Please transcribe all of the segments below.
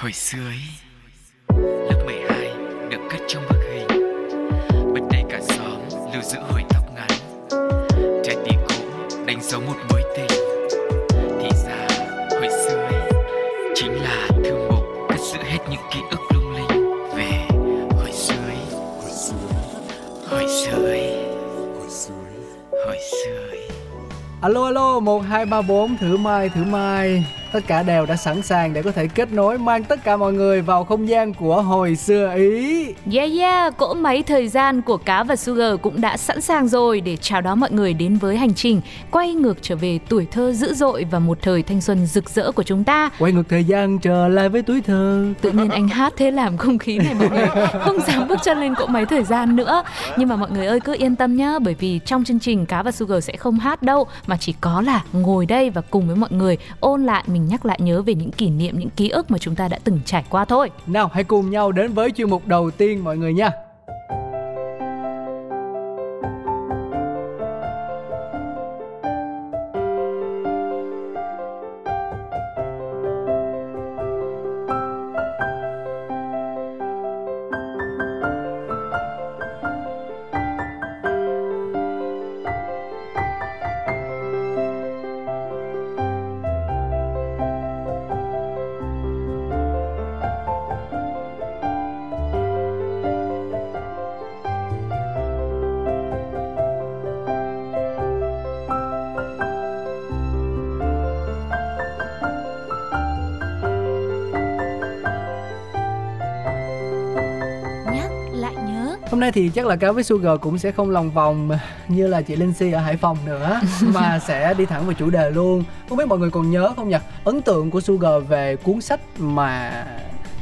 Hồi xưa ấy, lớp 12 được cất trong bức hình. Bật đây cả xóm lưu giữ hồi tóc ngắn Trái tim cũ đánh dấu một mối tình. Thì ra hồi xưa ấy chính là thư mục cất giữ hết những ký ức lung linh. Về hồi xưa ấy Hồi xưa Hồi xưa ấy Hồi xưa ấy. Alo alo 1234 thử mai thử mai. Tất cả đều đã sẵn sàng để có thể kết nối mang tất cả mọi người vào không gian của hồi xưa Ý Yeah yeah, cỗ máy thời gian của cá và Sugar cũng đã sẵn sàng rồi để chào đón mọi người đến với hành trình quay ngược trở về tuổi thơ dữ dội và một thời thanh xuân rực rỡ của chúng ta. Quay ngược thời gian trở lại với tuổi thơ Tự nhiên anh hát thế làm không khí này mọi người không dám bước chân lên cỗ máy thời gian nữa. Nhưng mà mọi người ơi cứ yên tâm nhá, bởi vì trong chương trình cá và Sugar sẽ không hát đâu mà chỉ có là ngồi đây và cùng với mọi người ôn lại mình nhắc lại nhớ về những kỷ niệm, những ký ức mà chúng ta đã từng trải qua thôi. Nào hãy cùng nhau đến với chuyên mục đầu tiên mọi người nha Hôm nay thì chắc là cá với Sugar cũng sẽ không lòng vòng như là chị Linh Si ở Hải Phòng nữa Mà sẽ đi thẳng vào chủ đề luôn. Không biết mọi người còn nhớ không nhỉ? Ấn tượng của Sugar về cuốn sách mà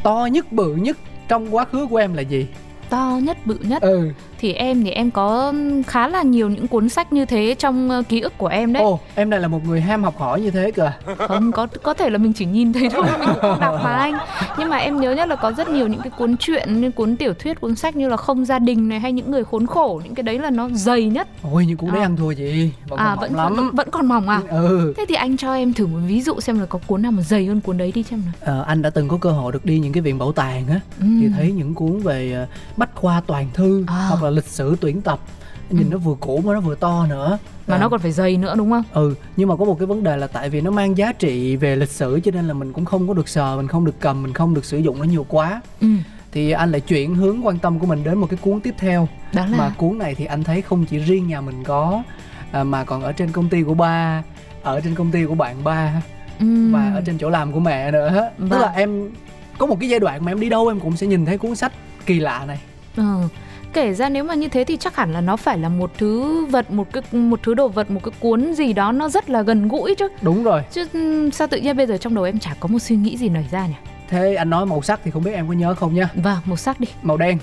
to nhất bự nhất trong quá khứ của em là gì? To nhất bự nhất? Ừ thì em thì em có khá là nhiều những cuốn sách như thế trong ký ức của em đấy. Ồ em này là một người ham học hỏi như thế cơ không có có thể là mình chỉ nhìn thấy thôi mình cũng không đọc mà anh. Nhưng mà em nhớ nhất là có rất nhiều những cái cuốn truyện như cuốn tiểu thuyết cuốn sách như là không gia đình này hay những người khốn khổ những cái đấy là nó dày nhất. Ôi nhưng cuốn đấy À. ăn thua gì Vẫn còn à mỏng vẫn lắm. vẫn, vẫn còn mỏng à? Ừ. Thế thì anh cho em thử một ví dụ xem là có cuốn nào mà dày hơn cuốn đấy đi xem nào. Ờ, anh đã từng có cơ hội được đi những cái viện bảo tàng á Ừ. thì thấy những cuốn về ờ, bách khoa toàn thư À. hoặc là lịch sử tuyển tập. Nhìn Ừ. nó vừa cũ mà nó vừa to nữa. Mà À, nó còn phải dày nữa đúng không? Ừ nhưng mà có một cái vấn đề là tại vì nó mang giá trị về lịch sử cho nên là mình cũng không có được sờ mình không được cầm mình không được sử dụng nó nhiều quá. Ừ. Thì anh lại chuyển hướng quan tâm của mình đến một cái cuốn tiếp theo. Đó là? Mà cuốn này thì anh thấy không chỉ riêng nhà mình có à, mà còn ở trên công ty của ba ở trên công ty của bạn ba ừ. và ở trên chỗ làm của mẹ nữa. Tức Vâng. là em có một cái giai đoạn mà em đi đâu em cũng sẽ nhìn thấy cuốn sách kỳ lạ này. Ừ. Kể ra nếu mà như thế thì chắc hẳn là nó phải là một thứ vật, một cái một thứ đồ vật, một cái cuốn gì đó nó rất là gần gũi chứ. đúng rồi Chứ sao tự nhiên bây giờ trong đầu em chả có một suy nghĩ gì nảy ra nhỉ? thế anh nói màu sắc thì không biết em có nhớ không nha Vâng, màu sắc đi. màu đen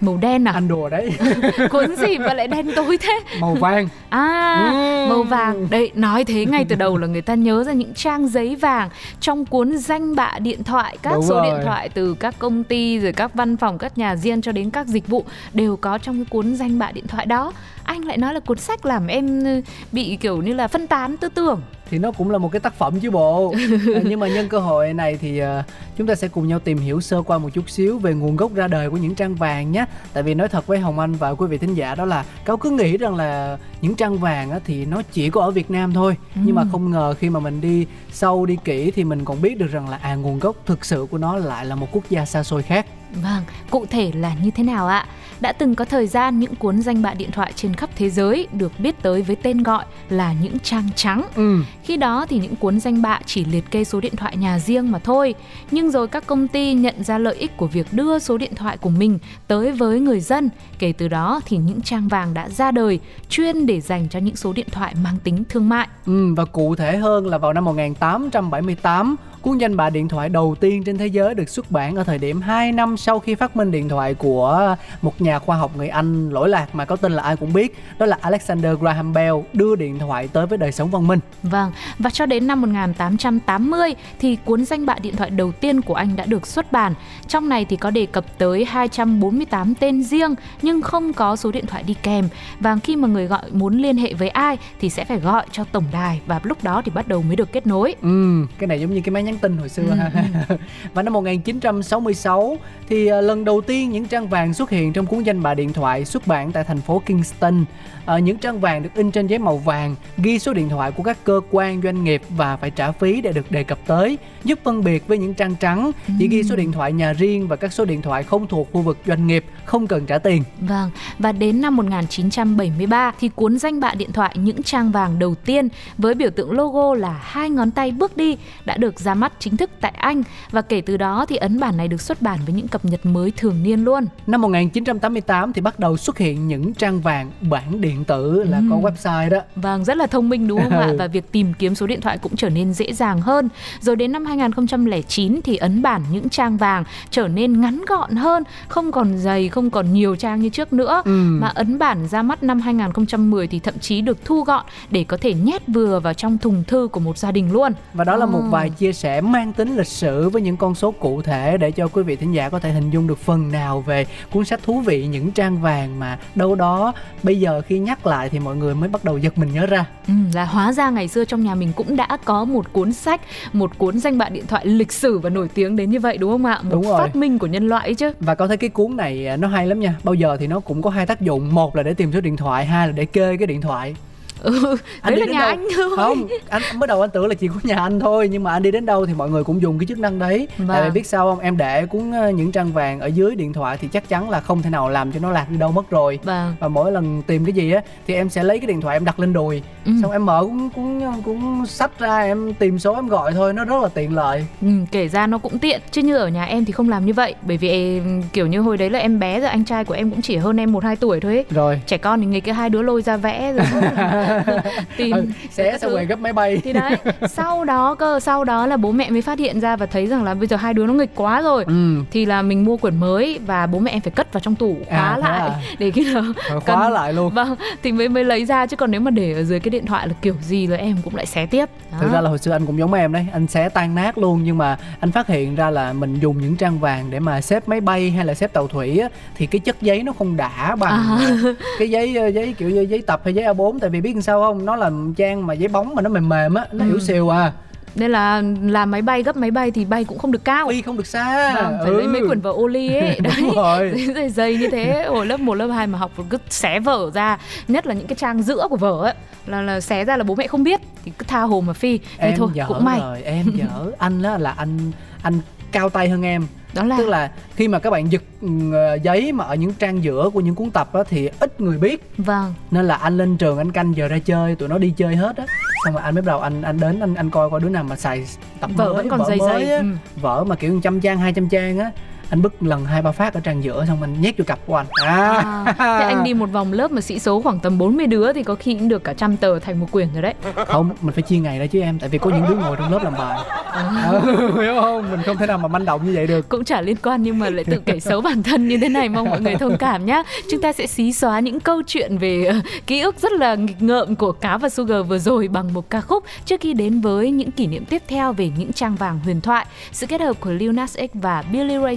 Màu đen à? anh đùa đấy Cuốn gì mà lại đen tối thế? màu vàng À, Ừm. màu vàng. Đây, nói thế ngay từ đầu là người ta nhớ ra những trang giấy vàng trong cuốn danh bạ điện thoại, các Đúng số rồi. điện thoại từ các công ty rồi các văn phòng, các nhà riêng cho đến các dịch vụ đều có trong cái cuốn danh bạ điện thoại đó. Anh lại nói là cuốn sách làm em ừ, bị kiểu như là phân tán tư tưởng. thì nó cũng là một cái tác phẩm chứ bộ à, nhưng mà nhân cơ hội này thì ờ, chúng ta sẽ cùng nhau tìm hiểu sơ qua một chút xíu về nguồn gốc ra đời của những trang vàng nhé tại vì nói thật với hồng anh và quý vị thính giả đó là cáo cứ nghĩ rằng là những trang vàng á, thì nó chỉ có ở việt nam thôi nhưng mà Ừ. không ngờ khi mà mình đi sâu đi kỹ thì mình còn biết được rằng là à nguồn gốc thực sự của nó lại là một quốc gia xa xôi khác Vâng, cụ thể là như thế nào ạ? Đã từng có thời gian những cuốn danh bạ điện thoại trên khắp thế giới được biết tới với tên gọi là những trang trắng. ừ Khi đó thì những cuốn danh bạ chỉ liệt kê số điện thoại nhà riêng mà thôi. Nhưng rồi các công ty nhận ra lợi ích của việc đưa số điện thoại của mình tới với người dân. Kể từ đó thì những trang vàng đã ra đời chuyên để dành cho những số điện thoại mang tính thương mại. Ừ, và cụ thể hơn là vào năm 1878, cuốn danh bạ điện thoại đầu tiên trên thế giới được xuất bản ở thời điểm 2 năm sau khi phát minh điện thoại của một nhà khoa học người Anh lỗi lạc mà có tên là ai cũng biết, đó là Alexander Graham Bell đưa điện thoại tới với đời sống văn minh. Vâng, và cho đến năm 1880 thì cuốn danh bạ điện thoại đầu tiên của anh đã được xuất bản. Trong này thì có đề cập tới 248 tên riêng nhưng không có số điện thoại đi kèm. Và khi mà người gọi muốn liên hệ với ai thì sẽ phải gọi cho tổng đài và lúc đó thì bắt đầu mới được kết nối. Ừ, cái này giống như cái máy nhắn tin hồi xưa Ừ, ha và năm 1966 thì à, lần đầu tiên những trang vàng xuất hiện trong cuốn danh bạ điện thoại xuất bản tại thành phố Kingston. Ờ, những trang vàng được in trên giấy màu vàng ghi số điện thoại của các cơ quan doanh nghiệp và phải trả phí để được đề cập tới giúp phân biệt với những trang trắng. Chỉ ghi số điện thoại nhà riêng và các số điện thoại không thuộc khu vực doanh nghiệp không cần trả tiền. Vâng, và đến năm 1973 thì cuốn danh bạ điện thoại những trang vàng đầu tiên với biểu tượng logo là hai ngón tay bước đi đã được ra mắt chính thức tại Anh. Và kể từ đó thì ấn bản này được xuất bản với những cập nhật mới thường niên luôn. Năm 1988 thì bắt đầu xuất hiện những trang vàng bản điện tử là có website đó. Vâng, rất là thông minh đúng không ạ? Và việc tìm kiếm số điện thoại cũng trở nên dễ dàng hơn. Rồi đến năm 2009 thì ấn bản những trang vàng trở nên ngắn gọn hơn, không còn dày, không còn nhiều trang như trước nữa. Mà ấn bản ra mắt năm 2010 thì thậm chí được thu gọn để có thể nhét vừa vào trong thùng thư của một gia đình luôn. Và đó là một Ồ. vài chia sẻ mang tính lịch sử với những con số cụ thể để cho quý vị thính giả có thể hình dung được phần nào về cuốn sách thú vị những trang vàng mà đâu đó bây giờ khi nhắc lại thì mọi người mới bắt đầu giật mình nhớ ra. Ừ, là hóa ra ngày xưa trong nhà mình cũng đã có một cuốn sách, một cuốn danh bạ điện thoại lịch sử và nổi tiếng đến như vậy đúng không ạ? Một Đúng rồi. phát minh của nhân loại ấy chứ. Và con thấy cái cuốn này à, nó hay lắm nha. Bao giờ thì nó cũng có hai tác dụng, một là để tìm số điện thoại, hai là để kê cái điện thoại. Ừ, đấy đi là nhà đâu- anh thôi. không anh mới đầu anh tưởng là chỉ có nhà anh thôi nhưng mà anh đi đến đâu thì mọi người cũng dùng cái chức năng đấy tại Vâng. vì biết sao không em để cuốn ờ, những trang vàng ở dưới điện thoại thì chắc chắn là không thể nào làm cho nó lạc đi đâu mất rồi Vâng. và mỗi lần tìm cái gì á thì em sẽ lấy cái điện thoại em đặt lên đùi Ừ. xong em mở cũng cũng cũng sách ra em tìm số em gọi thôi nó rất là tiện lợi Ừ, kể ra nó cũng tiện chứ như ở nhà em thì không làm như vậy bởi vì em, kiểu như hồi đấy là em bé rồi anh trai của em cũng chỉ hơn em một hai tuổi thôi ấy. rồi trẻ con thì nghịch cái hai đứa lôi ra vẽ rồi tìm ừ, sẽ xong rồi gấp máy bay. Thì đấy sau đó cơ sau đó là bố mẹ mới phát hiện ra và thấy rằng là bây giờ hai đứa nó nghịch quá rồi. Ừ. Thì là mình mua quyển mới và bố mẹ em phải cất vào trong tủ khóa À, lại à? để khi nào Rồi khóa cần- lại luôn. Vâng thì mới mới lấy ra chứ còn nếu mà để ở dưới cái điện thoại là kiểu gì là em cũng lại xé tiếp. Đó. Thực ra là hồi xưa anh cũng giống em đấy Anh sẽ tan nát luôn Nhưng mà anh phát hiện ra là mình dùng những trang vàng Để mà xếp máy bay hay là xếp tàu thủy á, Thì cái chất giấy nó không đã bằng À. ờ, Cái giấy ờ, giấy kiểu như giấy tập hay giấy A4 Tại vì biết làm sao không? Nó là trang mà giấy bóng mà nó mềm mềm á Nó Ừ. yếu xìu à. Nên là làm máy bay gấp máy bay thì bay cũng không được cao. Phi không được xa. Vâng, phải lấy mấy quyển vở ô ly ấy. Đấy Ừ. Đúng rồi. dày dày như thế. Hồi lớp 1, lớp 2 mà học cứ xé vở ra. Nhất là những cái trang giữa của vở ấy là là xé ra là bố mẹ không biết thì cứ tha hồ mà phi. Thế Em thôi dở cũng may. rồi Em dở. Anh á là anh anh cao tay hơn em đó là Tức là khi mà các bạn giật ừ, giấy mà ở những trang giữa của những cuốn tập á, thì ít người biết. Vâng. Nên là anh lên trường anh canh giờ ra chơi tụi nó đi chơi hết á. Xong rồi anh mới bắt đầu anh anh đến anh anh coi coi đứa nào mà xài tập vở mới, vẫn còn vở dày mới dày á, ừ. vở mà kiểu trăm trang hai trăm trang á anh bứt lần hai ba phát ở trang giữa xong anh nhét vô cặp của anh. À, À, thế anh đi một vòng lớp mà sĩ số khoảng tầm 40 đứa thì có khi cũng được cả trăm tờ thành một quyển rồi đấy. không mình phải chia ngày ra chứ em tại vì có những đứa ngồi trong lớp làm bài. Ừ, hiểu không? Mình không thể nào mà manh động như vậy được. Cũng chả liên quan nhưng mà lại tự kể xấu bản thân như thế này mong mọi người thông cảm nhá. Chúng ta sẽ xí xóa những câu chuyện về ờ, ký ức rất là nghịch ngợm của Cá và Sugar vừa rồi bằng một ca khúc trước khi đến với những kỷ niệm tiếp theo về những trang vàng huyền thoại. Sự kết hợp của Lil Nas X và Billy Ray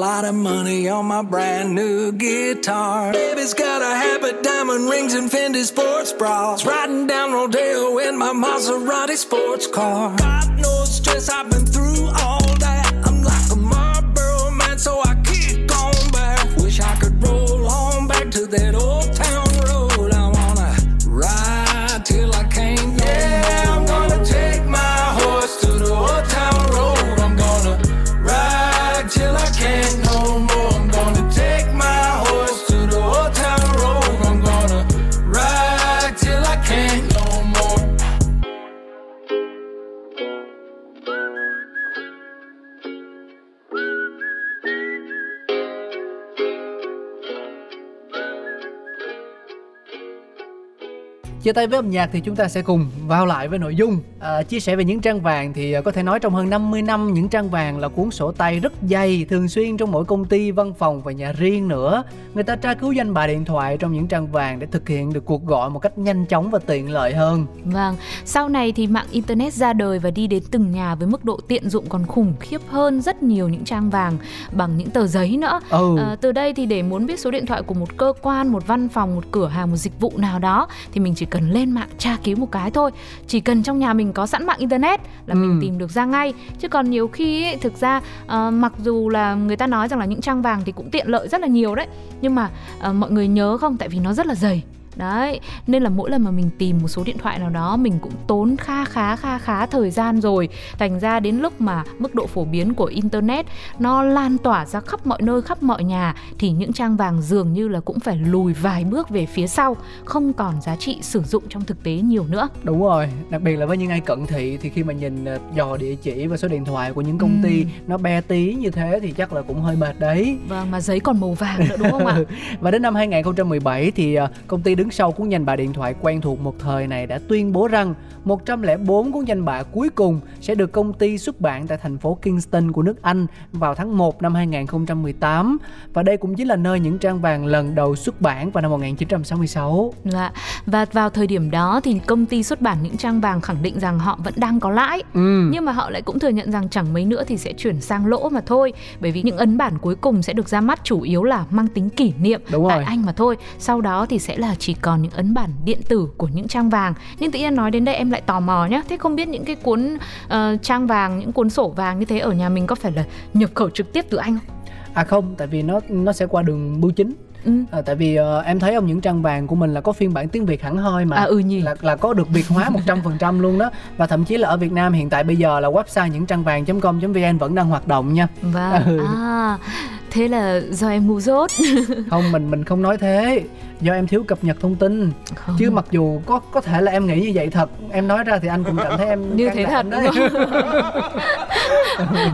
Lot of money on my brand new guitar. Baby's got a habit, diamond rings, and Fendi sports bras. Riding down Rodeo in my Maserati sports car. Got no stress, I've been through Chia tay với âm nhạc thì chúng ta sẽ cùng vào lại với nội dung à, Chia sẻ về những trang vàng thì à, có thể nói trong hơn 50 năm những trang vàng là cuốn sổ tay rất dày Thường xuyên trong mỗi công ty, văn phòng và nhà riêng nữa Người ta tra cứu danh bạ điện thoại trong những trang vàng để thực hiện được cuộc gọi một cách nhanh chóng và tiện lợi hơn Vâng, sau này thì mạng internet ra đời và đi đến từng nhà với mức độ tiện dụng còn khủng khiếp hơn rất nhiều những trang vàng bằng những tờ giấy nữa. Ừ. À, từ đây thì để muốn biết số điện thoại của một cơ quan, một văn phòng, một cửa hàng, một dịch vụ nào đó thì mình chỉ cần lên mạng tra cứu một cái thôi. Chỉ cần trong nhà mình có sẵn mạng internet là mình Ừ. tìm được ra ngay. Chứ còn nhiều khi ấy, thực ra ờ, mặc dù là người ta nói rằng là những trang vàng thì cũng tiện lợi rất là nhiều đấy, nhưng mà ờ, mọi người nhớ không tại vì nó rất là dày Đấy, nên là mỗi lần mà mình tìm một số điện thoại nào đó mình cũng tốn kha khá kha khá thời gian rồi Thành ra đến lúc mà mức độ phổ biến của Internet nó lan tỏa ra khắp mọi nơi, khắp mọi nhà Thì những trang vàng dường như là cũng phải lùi vài bước về phía sau Không còn giá trị sử dụng trong thực tế nhiều nữa Đúng rồi, đặc biệt là với những ai cận thị thì khi mà nhìn à, dò địa chỉ và số điện thoại của những công ty Ừ. nó be tí như thế thì chắc là cũng hơi mệt đấy Vâng, mà giấy còn màu vàng nữa đúng không ạ? Và đến năm 2017 thì à, công ty đứng sau cuốn danh bạ điện thoại quen thuộc một thời này đã tuyên bố rằng 104 cuốn danh bạ cuối cùng sẽ được công ty xuất bản tại thành phố Kingston của nước Anh vào tháng 1 năm 2018 và đây cũng chính là nơi những trang vàng lần đầu xuất bản vào năm 1966. Dạ. Và vào thời điểm đó thì công ty xuất bản những trang vàng khẳng định rằng họ vẫn đang có lãi Ừ. nhưng mà họ lại cũng thừa nhận rằng chẳng mấy nữa thì sẽ chuyển sang lỗ mà thôi bởi vì những ấn bản cuối cùng sẽ được ra mắt chủ yếu là mang tính kỷ niệm Đúng tại rồi. Anh mà thôi sau đó thì sẽ là chỉ còn những ấn bản điện tử của những trang vàng nhưng tự nhiên nói đến đây em lại tò mò nhá thế không biết những cái cuốn ờ, trang vàng những cuốn sổ vàng như thế ở nhà mình có phải là nhập khẩu trực tiếp từ Anh không? À không, tại vì nó nó sẽ qua đường bưu chính. Ừ. À, tại vì ờ, em thấy ông những trang vàng của mình là có phiên bản tiếng Việt hẳn hoi mà À, ừ nhỉ. là là có được Việt hóa 100% luôn đó và thậm chí là ở Việt Nam hiện tại bây giờ là website những trang vàng.com.vn vẫn đang hoạt động nha. Vâng. Ừ. À, thế là do em ngu dốt. Không mình mình không nói thế, do em thiếu cập nhật thông tin. Không. Chứ mặc dù có có thể là em nghĩ như vậy thật, em nói ra thì anh cũng cảm thấy em Như thế thật, đấy.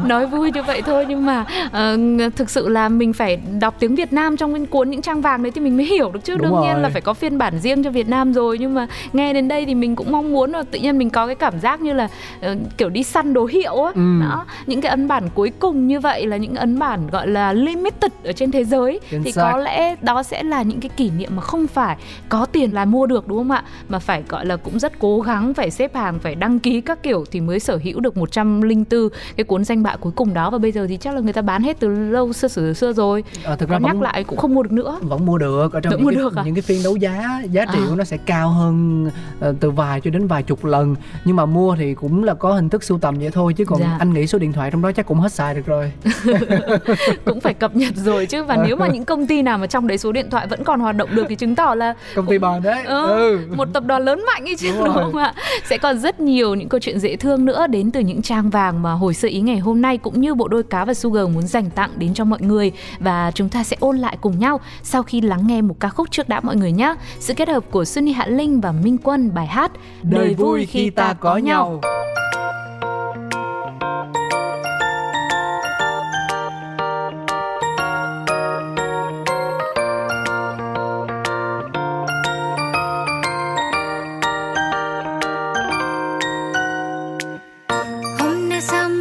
nói vui như vậy thôi nhưng mà ờ, thực sự là mình phải đọc tiếng Việt Nam trong cái cuốn những trang vàng đấy thì mình mới hiểu được chứ Đúng đương nhiên rồi. là phải có phiên bản riêng cho Việt Nam rồi nhưng mà nghe đến đây thì mình cũng mong muốn là tự nhiên mình có cái cảm giác như là ờ, kiểu đi săn đồ hiệu á Ừ. đó những cái ấn bản cuối cùng như vậy là những ấn bản gọi là limited ở trên thế giới Chính thì xác. có lẽ đó sẽ là những cái kỷ niệm mà không phải có tiền là mua được đúng không ạ? Mà phải gọi là cũng rất cố gắng phải xếp hàng phải đăng ký các kiểu thì mới sở hữu được 104 cái cuốn danh bạ cuối cùng đó. Và bây giờ thì chắc là người ta bán hết từ lâu xưa xưa xưa rồi. Ờ, thực ra nhắc vẫn, lại cũng không mua được nữa. vẫn mua được. Ở trong Vẫn những mua cái, được à? những cái phiên đấu giá giá trị À. của nó sẽ cao hơn ờ, từ vài cho đến vài chục lần. Nhưng mà mua thì cũng là có hình thức sưu tầm vậy thôi chứ còn Dạ. anh nghĩ số điện thoại trong đó chắc cũng hết xài được rồi. Cũng phải cập nhật rồi chứ. Và nếu mà những công ty nào mà trong đấy số điện thoại vẫn còn hoạt động được thì chứng tỏ là công ty bền đấy. Ừ, ừ. một tập đoàn lớn mạnh ấy chứ Đúng đúng, không ạ? Sẽ còn rất nhiều những câu chuyện dễ thương nữa đến từ những trang vàng mà hồi sơ ý ngày hôm nay cũng như bộ đôi cá và sugar muốn dành tặng đến cho mọi người. Và chúng ta sẽ ôn lại cùng nhau sau khi lắng nghe một ca khúc trước đã mọi người nhé. Sự kết hợp của Xuân Hạ Linh và Minh Quân bài hát đời vui khi ta có nhau. hôm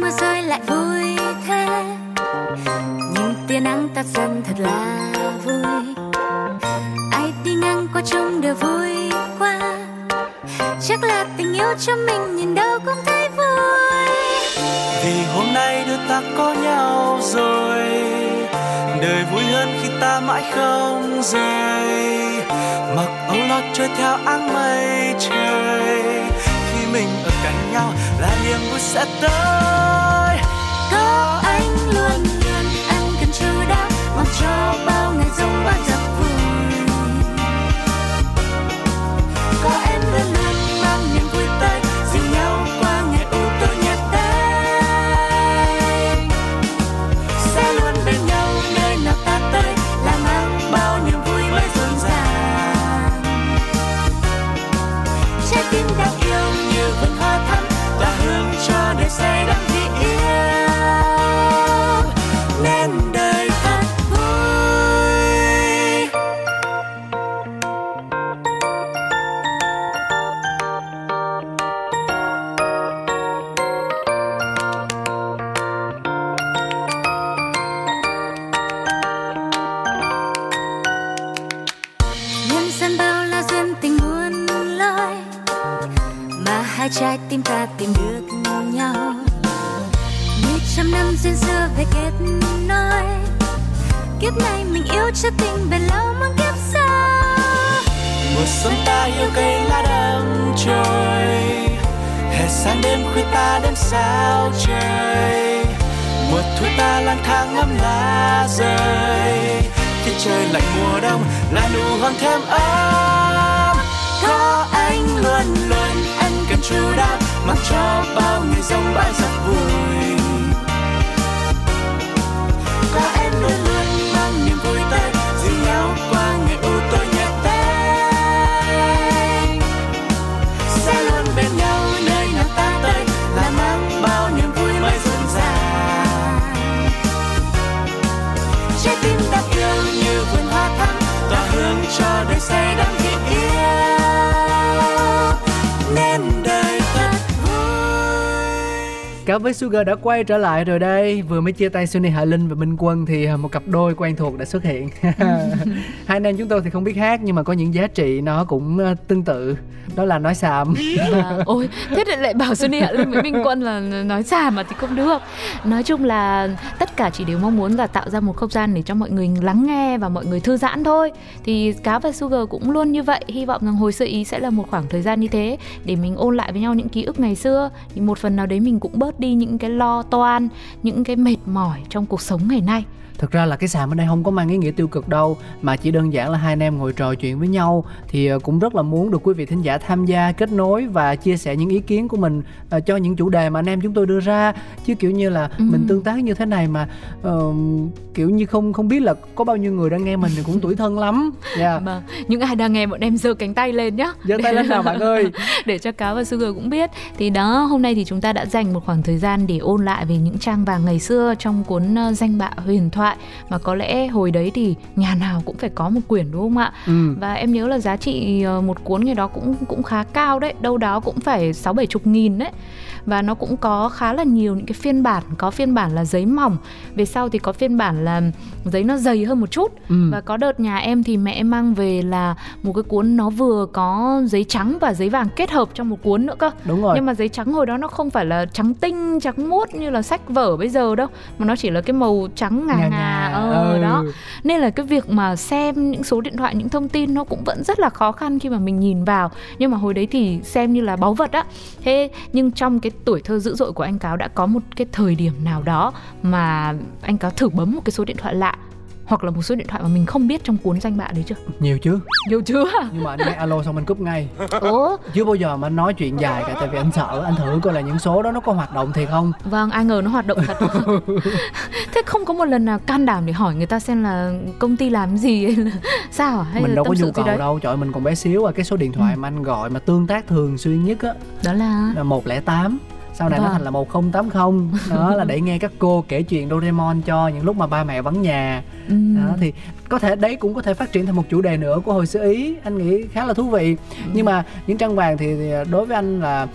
mưa rơi lại vui thế. Nhìn tia nắng tắt dần thật là vui. Ai đi ngang qua trông đều vui qua chắc là tình yêu cho mình nhìn đâu cũng thấy vui. Vì hôm nay đôi ta có nhau rồi. Đời vui hơn khi ta mãi không rời. Mặc áo lót trôi theo áng mây trời. Khi mình ở cạnh nhau là niềm vui sẽ tới. Có anh luôn luôn, anh cần chu đáo mặc cho bao ngày giống bao giấc vui. Có em luôn luôn ấm. Có anh luôn luôn, anh cần chu đáo, mặc cho bao người rông bão giặc vui. Cả với Sugar đã quay trở lại rồi đây. Vừa mới chia tay Sunny Hạ Linh và Minh Quân Thì à, một cặp đôi quen thuộc đã xuất hiện. Hai anh em chúng tôi thì không biết hát Nhưng mà có những giá trị nó cũng à, tương tự. Đó là nói xàm. À, ôi thế thì lại bảo Sunny Hạ Linh với Minh Quân là nói xàm mà thì không được. Nói chung là tất cả chỉ đều mong muốn là tạo ra một không gian để cho mọi người lắng nghe và mọi người thư giãn thôi. Thì cá và Sugar cũng luôn như vậy hy vọng rằng hồi sự ý sẽ là một khoảng thời gian như thế để mình ôn lại với nhau những ký ức ngày xưa. Thì một phần nào đấy mình cũng bớt đi những cái lo toan những cái mệt mỏi trong cuộc sống ngày nay. Thực ra là cái xàm ở đây không có mang ý nghĩa tiêu cực đâu Mà chỉ đơn giản là hai anh em ngồi trò chuyện với nhau. Thì à, cũng rất là muốn được quý vị thính giả tham gia, kết nối Và chia sẻ những ý kiến của mình à, cho những chủ đề mà anh em chúng tôi đưa ra. Chứ kiểu như là Ừ. mình tương tác như thế này mà ờ, Kiểu như không không biết là có bao nhiêu người đang nghe mình thì cũng tuổi thân lắm. Dạ. Mà những ai đang nghe bọn em giơ cánh tay lên nhá. Giơ tay lên nào bạn ơi. Để cho cáo và sugar cũng biết. Thì đó hôm nay thì chúng ta đã dành một khoảng thời gian để ôn lại về những trang vàng ngày xưa trong cuốn ờ, danh bạ huyền thoại mà có lẽ hồi đấy thì nhà nào cũng phải có một quyển đúng không ạ? Ừ. và em nhớ là giá trị ờ, một cuốn ngày đó cũng cũng khá cao đấy. Đâu đó cũng phải sáu bảy chục nghìn đấy và nó cũng có khá là nhiều những cái phiên bản có phiên bản là giấy mỏng. Về sau thì có phiên bản là giấy nó dày hơn một chút. Ừ. và có đợt nhà em thì mẹ em mang về là một cái cuốn nó vừa có giấy trắng và giấy vàng kết hợp trong một cuốn nữa cơ. Đúng rồi. Nhưng mà giấy trắng hồi đó nó không phải là trắng tinh trắng muốt như là sách vở bây giờ đâu. Mà nó chỉ là cái màu trắng ngà ngà, ngà ờ ừ. đó. Nên là cái việc mà xem những số điện thoại những thông tin nó cũng vẫn rất là khó khăn khi mà mình nhìn vào. Nhưng mà hồi đấy thì xem như là báu vật á. Thế nhưng trong cái tuổi thơ dữ dội của anh cáo đã có một cái thời điểm nào đó mà anh cáo thử bấm một cái số điện thoại lạ hoặc là một số điện thoại mà mình không biết trong cuốn danh bạ đấy chưa? Nhiều chứ. Nhiều chưa Nhưng mà anh nghe alo xong anh cúp ngay. Ủa? Chưa bao giờ mà anh nói chuyện dài cả Tại vì anh sợ Anh thử coi là những số đó nó có hoạt động thiệt không? Vâng, ai ngờ nó hoạt động thật. Thế không có một lần nào can đảm để hỏi người ta xem là công ty làm gì hay là sao à? Hay mình là đâu có nhu cầu đâu. Trời mình còn bé xíu à cái số điện thoại Ừ. mà anh gọi mà tương tác thường xuyên nhất á Đó là là 108 sau này nó Vâng. thành là 1080 đó là để nghe các cô kể chuyện Doraemon cho những lúc mà ba mẹ vắng nhà. Ừm, đó thì có thể đấy cũng có thể phát triển thành một chủ đề nữa của hồi xưa ý. Anh nghĩ khá là thú vị. Nhưng mà những trang vàng thì, thì đối với anh là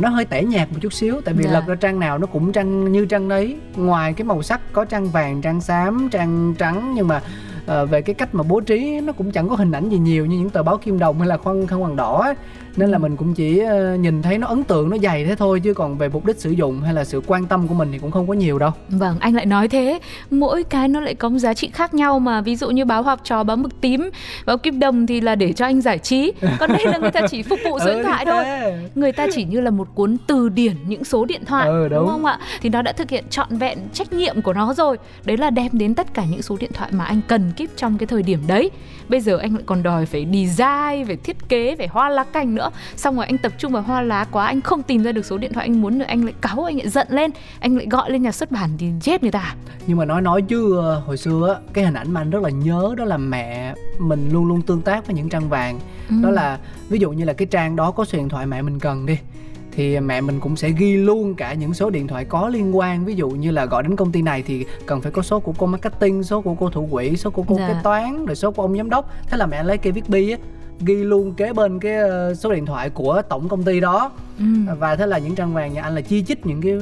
nó hơi tẻ nhạt một chút xíu. Tại vì Dạ. lật ra trang nào nó cũng trang như trang đấy. Ngoài cái màu sắc có trang vàng trang xám trang trắng. Nhưng mà ờ, về cái cách mà bố trí nó cũng chẳng có hình ảnh gì nhiều như những tờ báo kim đồng hay là khoăn khăn hoàng đỏ ấy. Nên là mình cũng chỉ ờ, nhìn thấy nó ấn tượng nó dày thế thôi chứ còn về mục đích sử dụng hay là sự quan tâm của mình thì cũng không có nhiều đâu Vâng, anh lại nói thế. Mỗi cái nó lại có một giá trị khác nhau mà. Ví dụ như báo học trò, báo mực tím, báo kim đồng thì là để cho anh giải trí. Còn đây là người ta chỉ phục vụ số Ừ, điện thoại thôi. Người ta chỉ như là một cuốn từ điển những số điện thoại Ừ, đúng. không ạ? Thì nó đã thực hiện trọn vẹn trách nhiệm của nó rồi. Đấy là đem đến tất cả những số điện thoại mà anh cần kíp trong cái thời điểm đấy. Bây giờ anh lại còn đòi phải design, phải thiết kế, phải hoa lá cành nữa. Xong rồi anh tập trung vào hoa lá quá, anh không tìm ra được số điện thoại anh muốn nữa, anh lại cáu, anh lại giận lên, anh lại gọi lên nhà xuất bản thì chết người ta. nhưng mà nói nói chứ ờ, hồi xưa á cái hình ảnh mà anh rất là nhớ đó là mẹ mình luôn luôn tương tác với những trang vàng Ừ. đó là ví dụ như là cái trang đó có số điện thoại mẹ mình cần đi thì mẹ mình cũng sẽ ghi luôn cả những số điện thoại có liên quan. Ví dụ như là gọi đến công ty này thì cần phải có số của cô marketing số của cô thủ quỹ số của cô Dạ. kế toán rồi số của ông giám đốc. Thế là mẹ lấy cây viết bi á ghi luôn kế bên cái ờ, số điện thoại của tổng công ty đó Ừ. và thế là những trang vàng nhà anh là chi chít những cái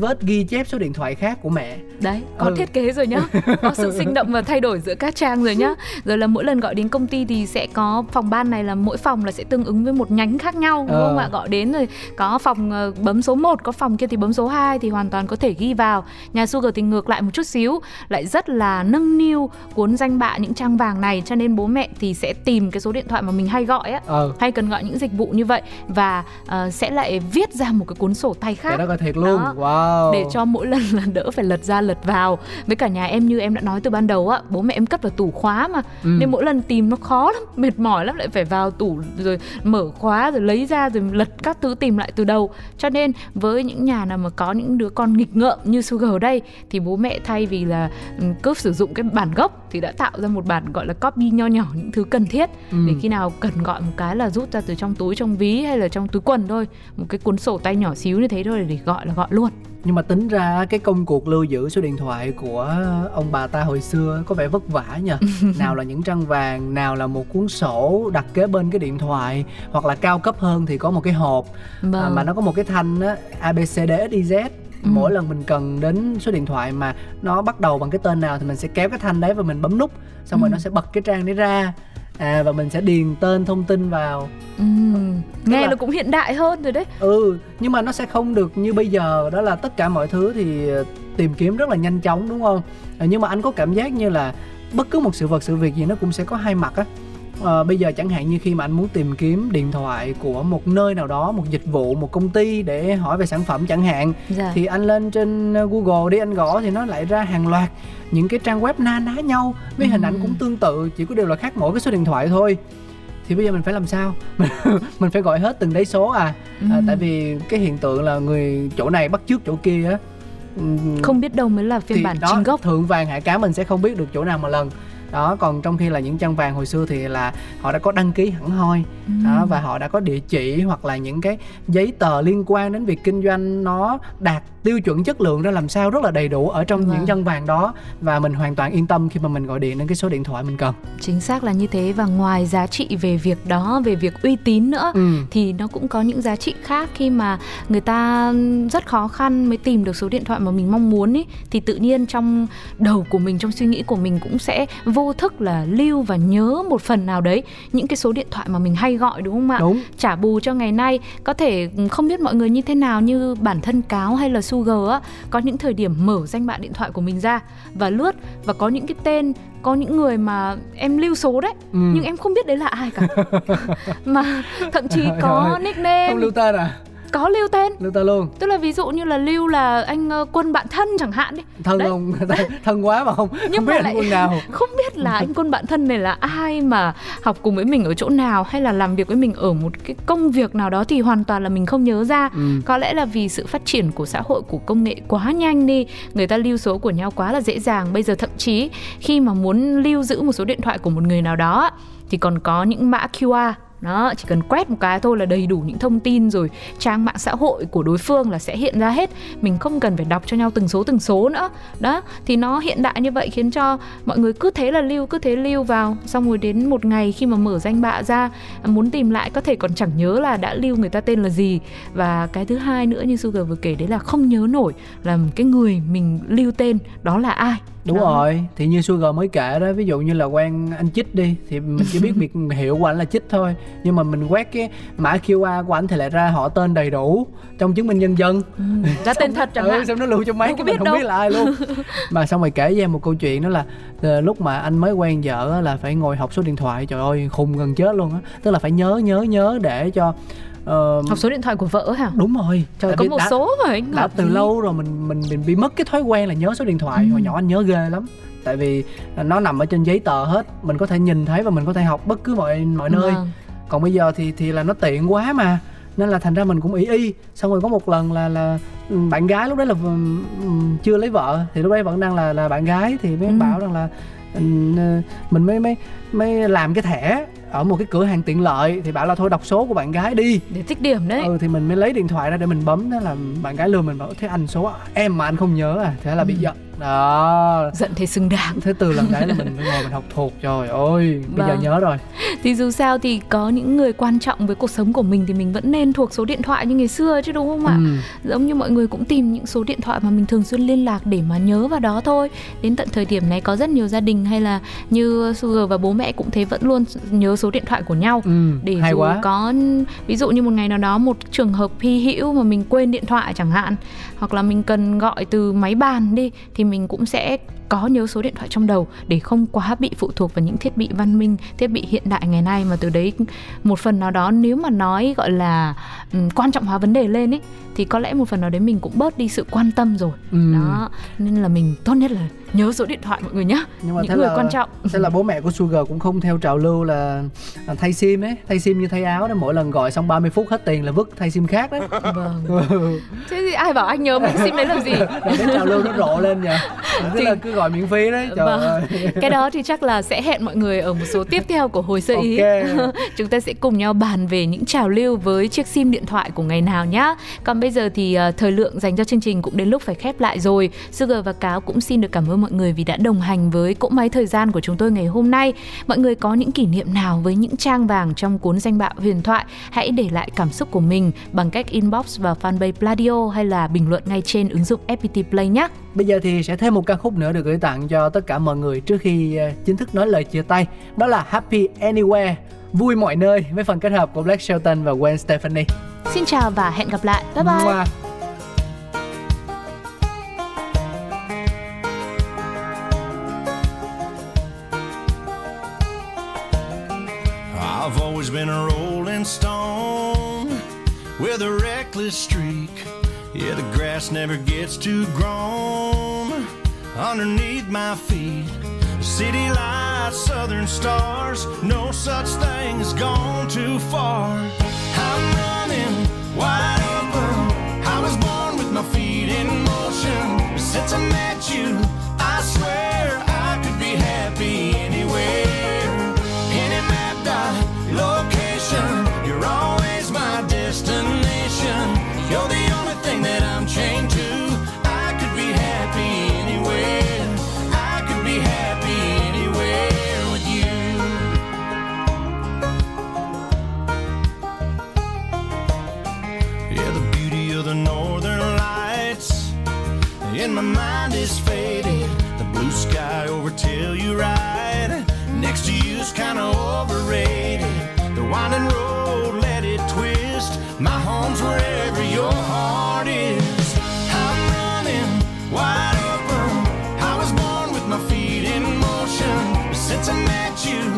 vết ghi chép số điện thoại khác của mẹ Đấy, có Ừ. thiết kế rồi nhá Có sự sinh động và thay đổi giữa các trang rồi nhá Rồi là mỗi lần gọi đến công ty thì sẽ có phòng ban này là mỗi phòng là sẽ tương ứng với một nhánh khác nhau Đúng Ờ. không ạ? Gọi đến rồi có phòng ờ, bấm số 1, có phòng kia thì bấm số 2 thì hoàn toàn có thể ghi vào Nhà Sugar thì ngược lại một chút xíu Lại rất là nâng niu cuốn danh bạ những trang vàng này Cho nên bố mẹ thì sẽ tìm cái số điện thoại mà mình hay gọi á ờ hay cần gọi những dịch vụ như vậy và ờ, sẽ lại viết ra một cái cuốn sổ tay khác. Cái đó coi thiệt luôn. Đó. wow. Để cho mỗi lần là đỡ phải lật ra lật vào. Với cả nhà em như em đã nói từ ban đầu á bố mẹ em cất vào tủ khóa mà. Ừ. nên mỗi lần tìm nó khó lắm mệt mỏi lắm lại phải vào tủ rồi mở khóa rồi lấy ra rồi lật các thứ tìm lại từ đầu. Cho nên với những nhà nào mà có những đứa con nghịch ngợm như Sugar ở đây thì bố mẹ thay vì là ừ, cứ sử dụng cái bản gốc thì đã tạo ra một bản gọi là copy nho nhỏ những thứ cần thiết Ừ. để khi nào cần gọi một cái là rút ra từ trong túi trong ví hay là trong túi quần thôi. Một cái cuốn sổ tay nhỏ xíu như thế thôi để gọi là gọi luôn. Nhưng mà tính ra cái công cuộc lưu giữ số điện thoại của ông bà ta hồi xưa có vẻ vất vả nhờ. Nào là những trang vàng nào là một cuốn sổ đặt kế bên cái điện thoại hoặc là cao cấp hơn thì có một cái hộp. À, Vâng. mà nó có một cái thanh á ABCDFIZ Ừ. mỗi lần mình cần đến số điện thoại mà nó bắt đầu bằng cái tên nào thì mình sẽ kéo cái thanh đấy và mình bấm nút. Xong rồi Ừ. nó sẽ bật cái trang đấy ra. À và mình sẽ điền tên thông tin vào. Ừm, nghe là- nó cũng hiện đại hơn rồi đấy. Ừ nhưng mà nó sẽ không được như bây giờ. Đó là tất cả mọi thứ thì ờ, tìm kiếm rất là nhanh chóng đúng không? Ờ, nhưng mà anh có cảm giác như là bất cứ một sự vật sự việc gì nó cũng sẽ có hai mặt á Ờ, bây giờ chẳng hạn như khi mà anh muốn tìm kiếm điện thoại của một nơi nào đó một dịch vụ một công ty để hỏi về sản phẩm chẳng hạn dạ. thì anh lên trên ờ, Google đi anh gõ thì nó lại ra hàng loạt những cái trang web na ná nhau. Với hình ảnh cũng tương tự chỉ có điều là khác mỗi cái số điện thoại thôi. Thì bây giờ mình phải làm sao? Mình phải gọi hết từng đấy số à, à Ừm. tại vì cái hiện tượng là người chỗ này bắt chước chỗ kia á không biết đâu mới là phiên thì bản đó, chính gốc. thượng vàng hạ cá mình sẽ không biết được chỗ nào mà lần đó còn trong khi là những trang vàng hồi xưa thì là họ đã có đăng ký hẳn hoi đó Ừm. và họ đã có địa chỉ hoặc là những cái giấy tờ liên quan đến việc kinh doanh nó đạt tiêu chuẩn chất lượng ra làm sao rất là đầy đủ ở trong Vâng. những trang vàng đó và mình hoàn toàn yên tâm khi mà mình gọi điện đến cái số điện thoại mình cần chính xác là như thế và ngoài giá trị về việc đó về việc uy tín nữa ừ. thì nó cũng có những giá trị khác khi mà người ta rất khó khăn mới tìm được số điện thoại mà mình mong muốn ý thì tự nhiên trong đầu của mình trong suy nghĩ của mình cũng sẽ vô thức là lưu và nhớ một phần nào đấy những cái số điện thoại mà mình hay gọi đúng không ạ? Đúng. Trả bù cho ngày nay có thể không biết mọi người như thế nào như bản thân cáo hay là sugar á có những thời điểm mở danh bạ điện thoại của mình ra và lướt và có những cái tên có những người mà em lưu số đấy ừ. nhưng em không biết đấy là ai cả. Mà thậm chí có nickname. không lưu tên à có lưu tên. Lưu tên luôn. Tức là ví dụ như là lưu là anh ờ, quân bạn thân chẳng hạn đi. Thân Đấy. không thân quá mà không Nhưng không biết mà anh lại- quân nào. không biết là anh quân bạn thân này là ai mà học cùng với mình ở chỗ nào hay là làm việc với mình ở một cái công việc nào đó thì hoàn toàn là mình không nhớ ra. Ừ. có lẽ là vì sự phát triển của xã hội của công nghệ quá nhanh đi người ta lưu số của nhau quá là dễ dàng. Bây giờ thậm chí khi mà muốn lưu giữ một số điện thoại của một người nào đó thì còn có những mã QR đó chỉ cần quét một cái thôi là đầy đủ những thông tin rồi. Trang mạng xã hội của đối phương là sẽ hiện ra hết. Mình không cần phải đọc cho nhau từng số từng số nữa. Đó thì nó hiện đại như vậy khiến cho mọi người cứ thế là lưu cứ thế lưu vào. Xong rồi đến một ngày khi mà mở danh bạ ra muốn tìm lại có thể còn chẳng nhớ là đã lưu người ta tên là gì. Và cái thứ hai nữa như Sugar vừa kể đấy là không nhớ nổi là cái người mình lưu tên đó là ai. Đúng Đó. rồi thì như Sugar mới kể đó ví dụ như là quen anh chích đi thì mình chỉ biết biệt hiệu của anh là chích thôi nhưng mà mình quét cái mã QR của ảnh thì lại ra họ tên đầy đủ trong chứng minh nhân dân ừ, ra tên thật chẳng ừ, hạn xong nó lưu trong máy có mình không đâu. biết là ai luôn mà xong rồi kể với em một câu chuyện đó là ờ, lúc mà anh mới quen vợ là phải ngồi học số điện thoại trời ơi khùng gần chết luôn á tức là phải nhớ nhớ nhớ để cho ờ, học số điện thoại của vợ hả đúng rồi trời Tại có một đã- số mà anh đã từ gì? lâu rồi mình mình mình bị mất cái thói quen là nhớ số điện thoại Ừ. hồi nhỏ anh nhớ ghê lắm tại vì nó nằm ở trên giấy tờ hết mình có thể nhìn thấy và mình có thể học bất cứ mọi mọi nơi Vâng. Còn bây giờ thì thì là nó tiện quá mà. Nên là thành ra mình cũng ý y. Xong rồi có một lần là là ừ, bạn gái lúc đấy là ừ, ừ, chưa lấy vợ. Thì lúc đấy vẫn đang là là bạn gái. Thì mới Ừ. bảo rằng là mình mới mới mới làm cái thẻ ở một cái cửa hàng tiện lợi. Thì bảo là thôi đọc số của bạn gái đi. Để tích điểm đấy. Ừ thì mình mới lấy điện thoại ra để mình bấm. Thế là bạn gái lừa mình bảo thế anh số em mà anh không nhớ à. Thế là bị Ừ. giận đó. Giận thì xứng đáng. Thế từ lần đấy là mình ngồi mình học thuộc trời ơi bây giờ Vâng. nhớ rồi. Thì dù sao thì có những người quan trọng với cuộc sống của mình thì mình vẫn nên thuộc số điện thoại như ngày xưa chứ đúng không ạ? Ừ. giống như mọi người cũng tìm những số điện thoại mà mình thường xuyên liên lạc để mà nhớ vào đó thôi. Đến tận thời điểm này có rất nhiều gia đình hay là như Sugar và bố mẹ cũng thế vẫn luôn nhớ số điện thoại của nhau. Ừ để dù quá. có ví dụ như một ngày nào đó một trường hợp hy hữu mà mình quên điện thoại chẳng hạn hoặc là mình cần gọi từ máy bàn đi thì mình cũng sẽ có nhớ số điện thoại trong đầu để không quá bị phụ thuộc vào những thiết bị văn minh thiết bị hiện đại ngày nay mà từ đấy một phần nào đó nếu mà nói gọi là ừm, quan trọng hóa vấn đề lên ấy thì có lẽ một phần nào đấy mình cũng bớt đi sự quan tâm rồi ừ. đó nên là mình tốt nhất là nhớ số điện thoại mọi người nhá. Nhưng mà những người là quan trọng. thế là bố mẹ của Sugar cũng không theo trào lưu là thay sim ấy thay sim như thay áo đấy. Mỗi lần gọi xong 30 phút hết tiền là vứt thay sim khác đấy. Vâng. Ừ. thế thì ai bảo anh nhớ mấy sim đấy làm gì? Cái trào lưu nó rộ lên nhỉ thế là cứ gọi miễn phí đấy trời Vâng. ơi. Cái đó thì chắc là sẽ hẹn mọi người ở một số tiếp theo của hồi sơ ý. Ok. chúng ta sẽ cùng nhau bàn về những trào lưu với chiếc sim điện thoại của ngày nào nhá. Còn bây giờ thì ờ, thời lượng dành cho chương trình cũng đến lúc phải khép lại rồi. Sugar và Cáo cũng xin được cảm ơn mọi người vì đã đồng hành với cỗ máy thời gian của chúng tôi ngày hôm nay mọi người có những kỷ niệm nào với những trang vàng trong cuốn danh bạ huyền thoại hãy để lại cảm xúc của mình bằng cách inbox vào fanpage Pladio hay là bình luận ngay trên ứng dụng FPT Play nhé Bây giờ thì sẽ thêm một ca khúc nữa được gửi tặng cho tất cả mọi người trước khi ờ, chính thức nói lời chia tay. Đó là Happy Anywhere, vui mọi nơi với phần kết hợp của Black Shelton và Gwen Stefani. xin chào và hẹn gặp lại bye bye Mua. Been a rolling stone with a reckless streak. Yeah, the grass never gets too grown underneath my feet. City lights, southern stars, no such thing as gone too far. Since I met you,